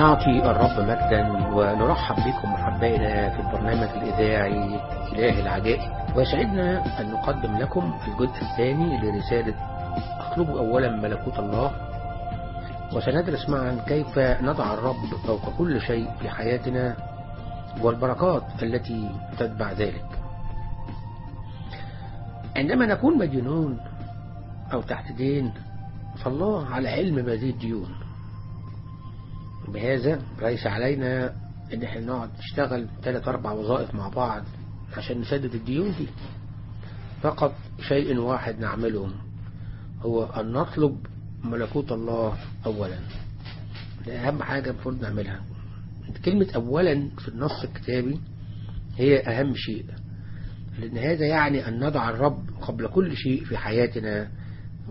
نعطي الرب مجدا ونرحب بكم أحبائنا في البرنامج الإذاعي إله العجائب. ويسعدنا أن نقدم لكم الجزء الثاني لرسالة اطلبوا أولا ملكوت الله. وسندرس معا كيف نضع الرب فوق كل شيء في حياتنا والبركات التي تتبع ذلك. عندما نكون مدينون أو تحت دين فالله على علم بهذه الديون بهذا ليس علينا إن إحنا نقعد نشتغل ثلاث أربع وظائف مع بعض عشان نسدد الديون دي. فقط شيء واحد نعمله هو أن نطلب ملكوت الله اولا. ده أهم حاجة المفروض نعملها. كلمة اولا في النص الكتابي هي أهم شيء لأن هذا يعني أن نضع الرب قبل كل شيء في حياتنا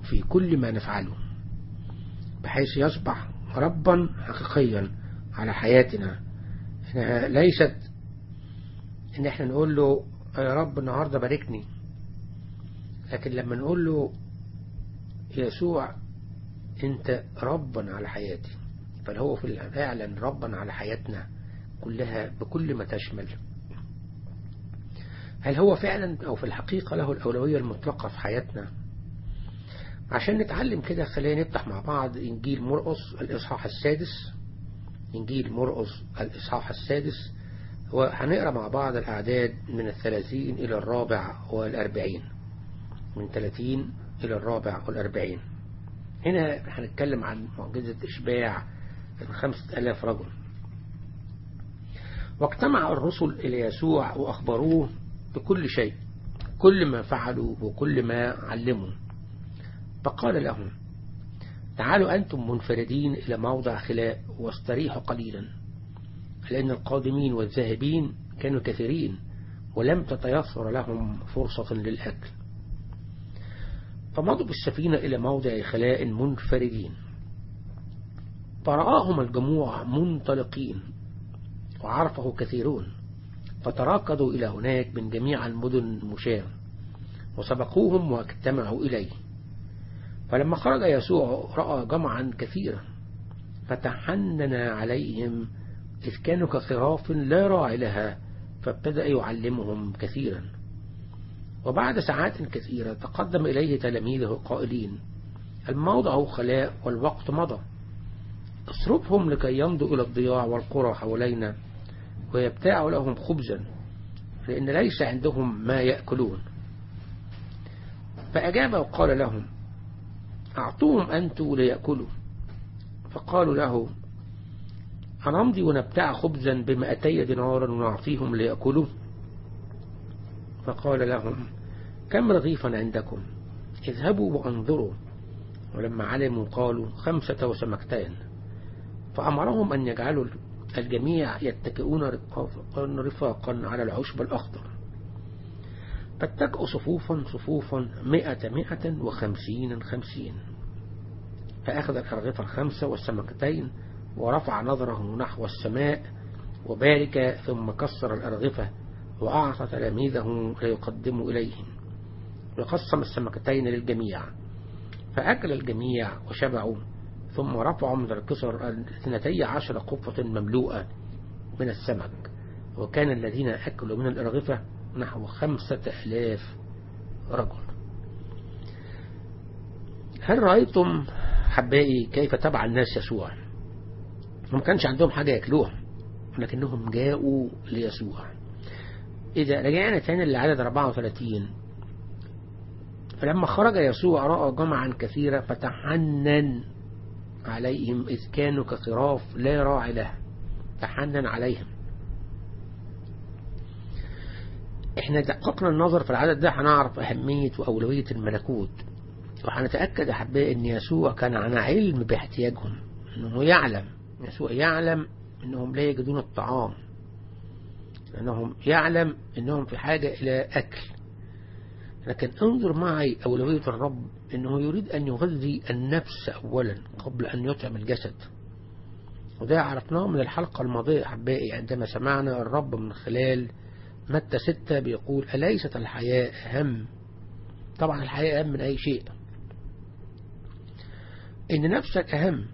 في كل ما نفعله بحيث يصبح ربا حقيقيا على حياتنا. إنها ليست إن إحنا نقول له يا رب النهاردة باركني. لكن لما نقول له يسوع أنت ربا على حياتي. فهو فعلا ربا على حياتنا كلها بكل ما تشمل. هل هو فعلا أو في الحقيقة له الأولوية المطلقة في حياتنا؟ عشان نتعلم كده خلينا نفتح مع بعض إنجيل مرقس الإصحاح السادس. إنجيل مرقس الإصحاح السادس. وهنقرأ مع بعض الأعداد من الثلاثين إلى الرابع والأربعين. من ثلاثين إلى الرابع والأربعين. هنا هنتكلم عن معجزة إشباع الخمسة ألاف رجل. واجتمع الرسل إلى يسوع وأخبروه بكل شيء. كل ما فعلوا وكل ما علموا. فقال لهم تعالوا أنتم منفردين إلى موضع خلاء واستريحوا قليلا لأن القادمين والذاهبين كانوا كثيرين ولم تتيسر لهم فرصة للأكل. فمضوا بالسفينة إلى موضع خلاء منفردين. فرآهم الجموع منطلقين وعرفه كثيرون فتراكضوا إلى هناك من جميع المدن المشاة وسبقوهم واجتمعوا إليه. فلما خرج يسوع رأى جمعا كثيرا فتحنن عليهم إذ كانوا كخراف لا راعي لها فابتدأ يعلمهم كثيرا. وبعد ساعات كثيرة تقدم إليه تلاميذه قائلين الموضع خلاء والوقت مضى. اصرفهم لكي يمضوا إلى الضياع والقرى حوالينا ويبتاعوا لهم خبزا لأن ليس عندهم ما يأكلون. فأجاب وقال لهم أعطوهم أنتوا ليأكلوا. فقالوا له هنمضي ونبتاع خبزا بمئتي دينارا ونعطيهم ليأكلوا؟ فقال لهم كم رغيفا عندكم؟ اذهبوا وأنظروا. ولما علموا قالوا خمسة وسمكتين فأمرهم أن يجعلوا الجميع يتكئون رفاقا على العشب الأخضر. فاتكئوا صفوفا صفوفا مئة مئة وخمسين خمسين. فأخذ الأرغفة الخمسة والسمكتين ورفع نظره نحو السماء وبارك ثم كسر الأرغفة وأعطى تلاميذه ليقدموا إليهم. وقسم السمكتين للجميع. فأكل الجميع وشبعوا ثم رفعوا من الكسر اثنتي عشر قفة مملوءة من السمك. وكان الذين أكلوا من الأرغفة نحو خمسة ألاف رجل. هل رأيتم حبائي كيف تبع الناس يسوع؟ ما كانش عندهم حاجة يأكلوها لكنهم جاءوا ليسوع. إذا رجعنا تاني للعدد 34 فلما خرج يسوع رأى جمعا كثيرة فتحنن عليهم إذ كانوا كخراف لا راعي له تحنن عليهم. إحنا دققنا النظر في العدد ده هنعرف أهمية وأولوية الملكوت. وهنتأكد أحبائي أن يسوع كان عن علم باحتياجهم أنه يعلم. يسوع يعلم أنهم لا يجدون الطعام. أنهم يعلم أنهم في حاجة إلى أكل. لكن انظر معي أولوية الرب أنه يريد أن يغذي النفس أولا قبل أن يطعم الجسد. وده عرفناه من الحلقة الماضية أحبائي عندما سمعنا الرب من خلال متى ستة بيقول أليست الحياة أهم؟ طبعا الحياة أهم من أي شيء. إن نفسك أهم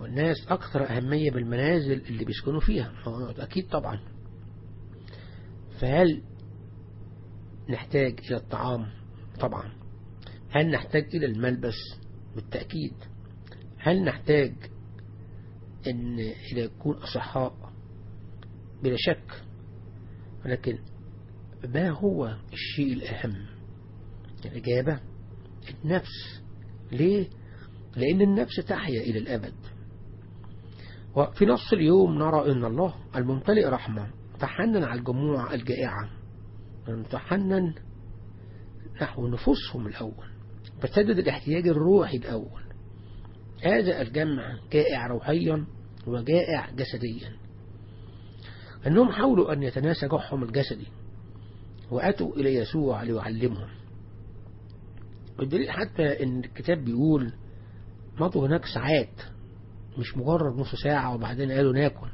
والناس أكثر أهمية بالمنازل اللي بيسكنوا فيها. أكيد طبعا. فهل نحتاج إلى الطعام؟ طبعا. هل نحتاج إلى الملبس؟ بالتأكيد. هل نحتاج أن إلى يكون أصحاء؟ بلا شك. ولكن ما هو الشيء الأهم؟ الإجابة النفس. ليه؟ لأن النفس تحيا إلى الأبد. وفي نص اليوم نرى أن الله الممتلئ رحمة تحنن على الجموع الجائعة. تحنن نحو نفوسهم الأول. فسدد الاحتياج الروحي الأول. هذا الجمع جائع روحيا وجائع جسديا. أنهم حاولوا أن يتناسى جوعهم الجسدي وأتوا إلى يسوع ليعلمهم. والدليل حتى أن الكتاب بيقول مضوا هناك ساعات مش مجرد نص ساعة وبعدين قالوا ناكل.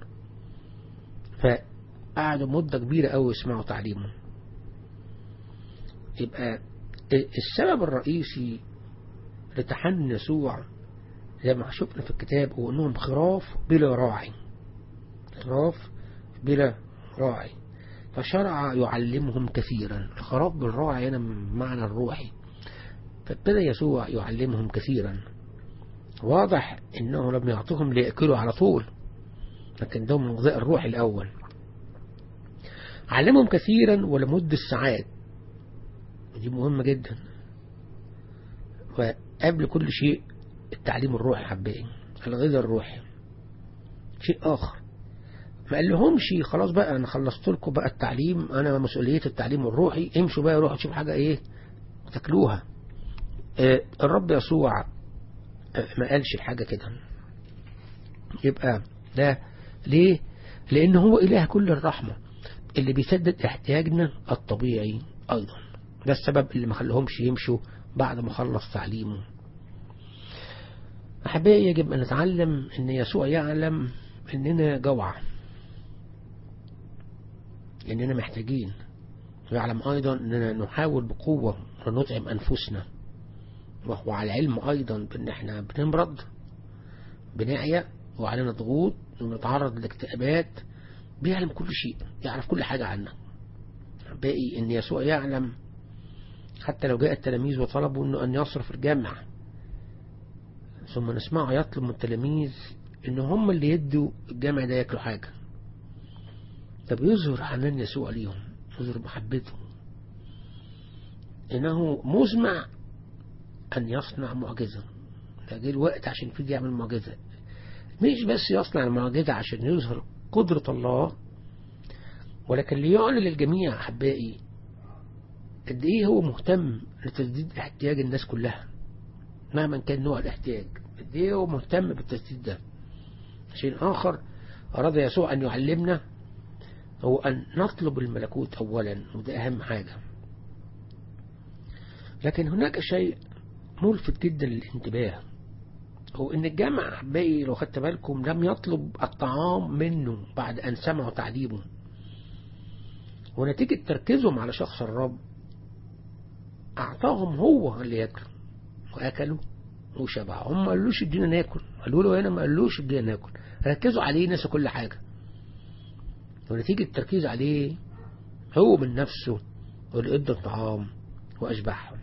فقعدوا مدة كبيرة أوي يسمعوا تعليمه يبقى السبب الرئيسي لتحنن يسوع زي ما شفنا في الكتاب هو أنهم خراف بلا راعي. خراف بلا راعي. فشرع يعلمهم كثيرا. الخراف بالراعي هنا معنى الروحي. فابتدى يسوع يعلمهم كثيرا. واضح إنه لم يعطيهم ليأكلوا على طول لكن ده من الغذاء الروحي الأول. علمهم كثيرا ولمدة ساعات. ودي مهمة جدا. وقبل كل شيء التعليم الروحي حبائي الغذاء الروحي. شيء آخر. ما قال لهمش خلاص بقى أنا خلصت لكم بقى التعليم أنا مسؤولية التعليم الروحي امشوا بقى روحوا تشوفوا حاجة إيه تاكلوها. آه الرب يسوع ما قالش الحاجة كده. يبقى ده ليه؟ لأن هو إله كل الرحمة اللي بيسدد احتياجنا الطبيعي أيضا. ده السبب اللي ما خلهمش يمشوا بعد ما خلص تعليمه. أحبائي يجب أن نتعلم أن يسوع يعلم أننا جوعى أننا محتاجين ويعلم أيضا أننا نحاول بقوة أن نطعم أنفسنا. وهو على علم أيضا بأن إحنا بنمرض بنعيا وعلينا ضغوط ونتعرض لاكتئابات. بيعلم كل شيء يعرف كل حاجة عنا. باقي أن يسوع يعلم حتى لو جاء التلاميذ وطلبوا أنه أن يصرف الجمع ثم نسمعه يطلب من التلاميذ إن هم اللي يدوا الجامع ده ياكلوا حاجة. طب يظهر حنان يسوع ليهم يظهر محبته إنه مزمع أن يصنع معجزة. ده جه الوقت عشان فيه يعمل معجزة مش بس يصنع المعجزة عشان يظهر قدرة الله ولكن ليعلن للجميع أحبائي قد إيه هو مهتم لتسديد احتياج الناس كلها مهما كان نوع الاحتياج. قد إيه هو مهتم بالتسديد ده؟ شيء آخر أراد يسوع أن يعلمنا هو أن نطلب الملكوت أولا وده أهم حاجة. لكن هناك شيء ملفت جدا للانتباه هو إن الجامع باقي لو خدت بالكم لم يطلب الطعام منه بعد أن سمعوا تعليمه ونتيجة تركيزهم على شخص الرب أعطاهم هو اللي ياكل وأكلوا وشبعوا. هم ما قالوش إدينا ناكل قالوا له هنا ما قالوش إدينا ناكل. ركزوا عليه نسوا كل حاجة. ونتيجة التركيز عليه. هو من نفسه واللي ادى الطعام واشبعهم.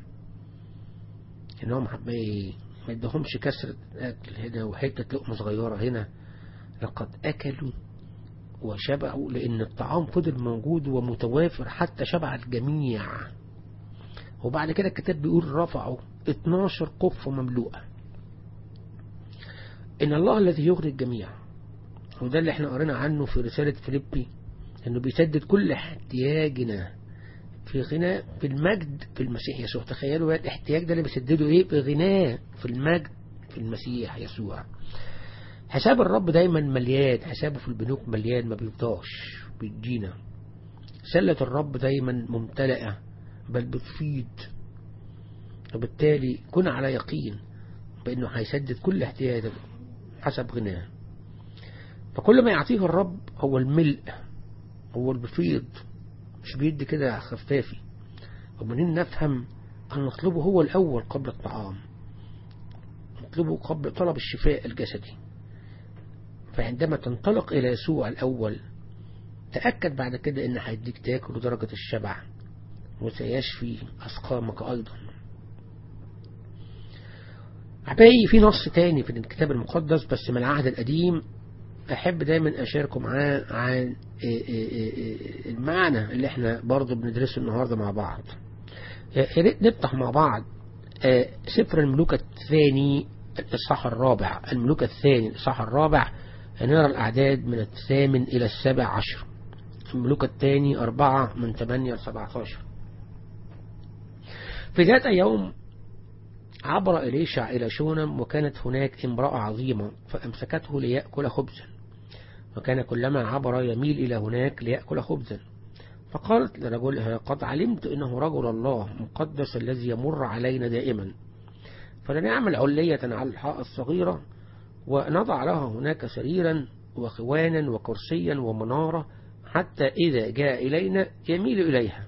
انهم حبايبي ما ادهمش كسرة أكل هنا وحتة لقمة صغيرة هنا. لقد أكلوا وشبعوا لأن الطعام فضل موجود ومتوافر حتى شبع الجميع. وبعد كده الكتاب بيقول رفعوا 12 قفة مملوءة. إن الله الذي يغري الجميع. وده اللي إحنا قرينا عنه في رسالة فيليبي انه بيسدد كل احتياجنا في غنى في المجد في المسيح يسوع. تخيلوا الاحتياج ده اللي بيسدده إيه؟ في غناه في المجد في المسيح يسوع. حساب الرب دايما مليان حسابه في البنوك مليان ما بيفضاش بيدينا سلة الرب دايما ممتلئة بل بتفيض. وبالتالي كن على يقين بأنه هيسدد كل احتياجك حسب غناه. فكل ما يعطيه الرب هو الملء. هو البفيض مش بيدي كده خفافي. ومنين نفهم أن نطلبه هو الأول قبل الطعام؟ نطلبه قبل طلب الشفاء الجسدي. فعندما تنطلق إلى يسوع الأول تأكد بعد كده إن هيديك تاكل درجة الشبع وسيشفي أسقامك أيضا. أحبائي في نص تاني في الكتاب المقدس بس من العهد القديم أحب دايما أشاركم معاه عن المعنى اللي إحنا برضو بندرسه النهاردة مع بعض. يا ريت نفتح مع بعض سفر الملوك الثاني الإصحاح الرابع. الملوك الثاني الإصحاح الرابع نرى الأعداد من الثامن إلى السابع عشر. الملوك الثاني أربعة من ثمانية لسبعة عشر. في ذات يوم عبر إليشع إلى شونم وكانت هناك امرأة عظيمة فأمسكته ليأكل خبزا. وكان كلما عبر يميل إلى هناك ليأكل خبزا. فقالت لرجلها قد علمت إنه رجل الله مقدس الذي يمر علينا دائما. فلنعمل علية على الحائط الصغيرة ونضع لها هناك سريرا وخوانا وكرسيا ومنارة حتى إذا جاء إلينا يميل إليها.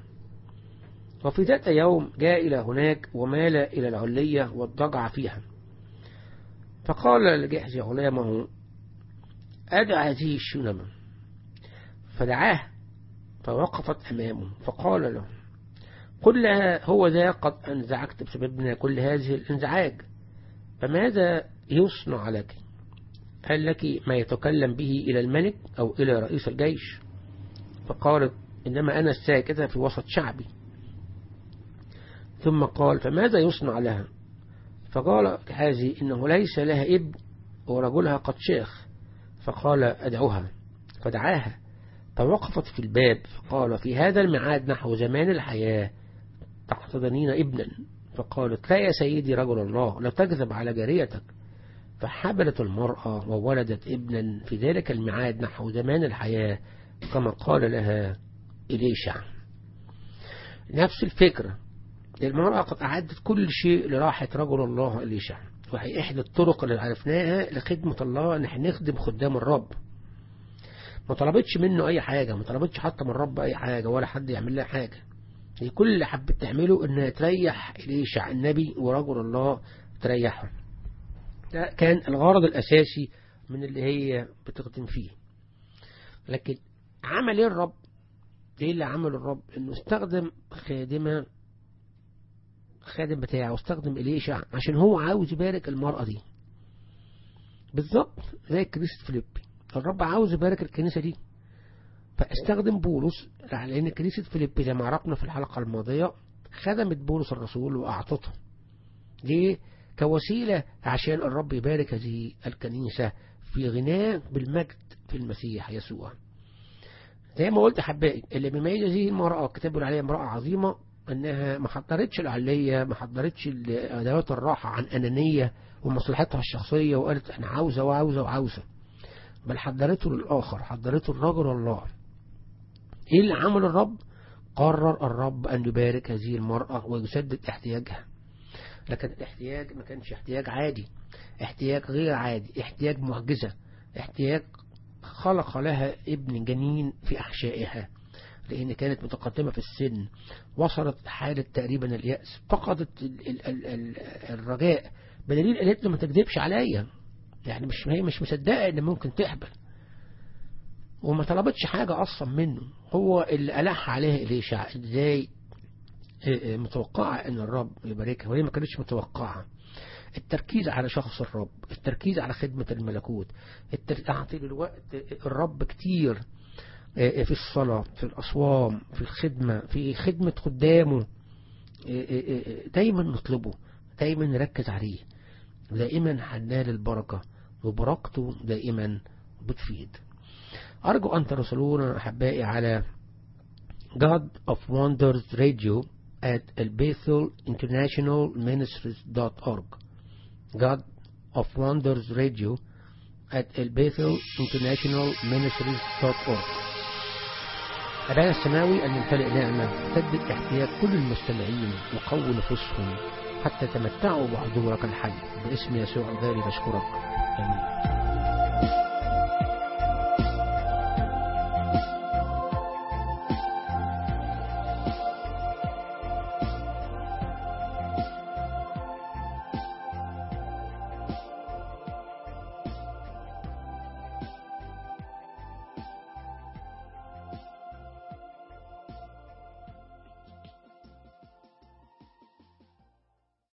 وفي ذات يوم جاء إلى هناك ومال إلى العلية واضطجع فيها. فقال لجحز غلامه أدع هذه الشنمة فدعاه فوقفت أمامه فقال له قل لها هو ذا قد أنزعكت بسببنا كل هذه الإنزعاج. فماذا يصنع لك؟ هل لك ما يتكلم به إلى الملك أو إلى رئيس الجيش؟ فقالت إنما أنا الساكتة في وسط شعبي. ثم قال فماذا يصنع لها؟ فقال هذه إنه ليس لها ابن ورجلها قد شيخ. فقال أدعوها. فدعاها. فوقفت في الباب فقال في هذا الميعاد نحو زمان الحياة تحتضنين ابنا. فقالت لا يا سيدي رجل الله لا تكذب على جاريتك. فحبلت المرأة وولدت ابنا في ذلك الميعاد نحو زمان الحياة كما قال لها إليشع. نفس الفكرة. المرأة قد أعدت كل شيء لراحة رجل الله إليشع. وهي إحدى الطرق اللي عرفناها لخدمة الله إن إحنا نخدم خدام الرب. ما طلبتش منه أي حاجة ما طلبتش حتى من الرب أي حاجة ولا حد يعمل لها حاجة. هي كل اللي حبت تعمله إنها تريح إليشع النبي ورجل الله تريحهم ده كان الغرض الأساسي من اللي هي بتخدم فيه. لكن عمل إيه الرب؟ إيه اللي عمله الرب؟ إنه استخدم خادمة خادم بتاعه واستخدم إليشع عشان هو عاوز يبارك المرأة دي. بالظبط زي كنيسة فيليبي الرب عاوز يبارك الكنيسة دي. فاستخدم بولس لأن كنيسة فيليبي زي ما عرفنا في الحلقة الماضية خدمت بولس الرسول وأعطته. ليه؟ كوسيلة عشان الرب يبارك هذه الكنيسة في غناه بالمجد في المسيح يسوع. زي ما قلت حبائي اللي بيميز هذه المرأة كتبوا عليها امرأة عظيمة. أنها ما حضرتش العلية ما حضرتش أدوات الراحة عن أنانية ومصلحتها الشخصية وقالت أنا عاوزة وعاوزة وعاوزة. بل حضرته للآخر حضرته الرجل الله. إيه اللي عمل الرب؟ قرر الرب أن يبارك هذه المرأة ويسدد احتياجها. لكن الاحتياج ما كانش احتياج عادي احتياج غير عادي احتياج معجزة احتياج خلق لها ابن جنين في أحشائها. لأن كانت متقدمة في السن وصلت حالة تقريبا اليأس فقدت ال ال ال ال الرجاء. بدليل قالت له ما تكذبش عليا. يعني مش هي مش مصدقة إن ممكن تحبل وما طلبتش حاجة أصلا منه. هو اللي ألح عليها إليشع إزاي؟ متوقعة إن الرب يباركها. وهي ما كانتش متوقعة. التركيز على شخص الرب التركيز على خدمة الملكوت. تعطي الوقت الرب كتير في الصلاة في الأصوام في الخدمة في خدمة خدامه دايما نطلبه دايما نركز عليه. دائما هنال البركة وبركته دائما بتفيد. أرجو أن ترسلونا أحبائي على God of Wonders Radio at elbethelinternationalministries.org God of Wonders Radio at elbethelinternationalministries.org أبانا السماوي أن نعمة تسدد احتياج كل المستمعين وقوي نفوسهم حتى تمتعوا بحضورك الحي باسم يسوع الغالي بشكرك آمين.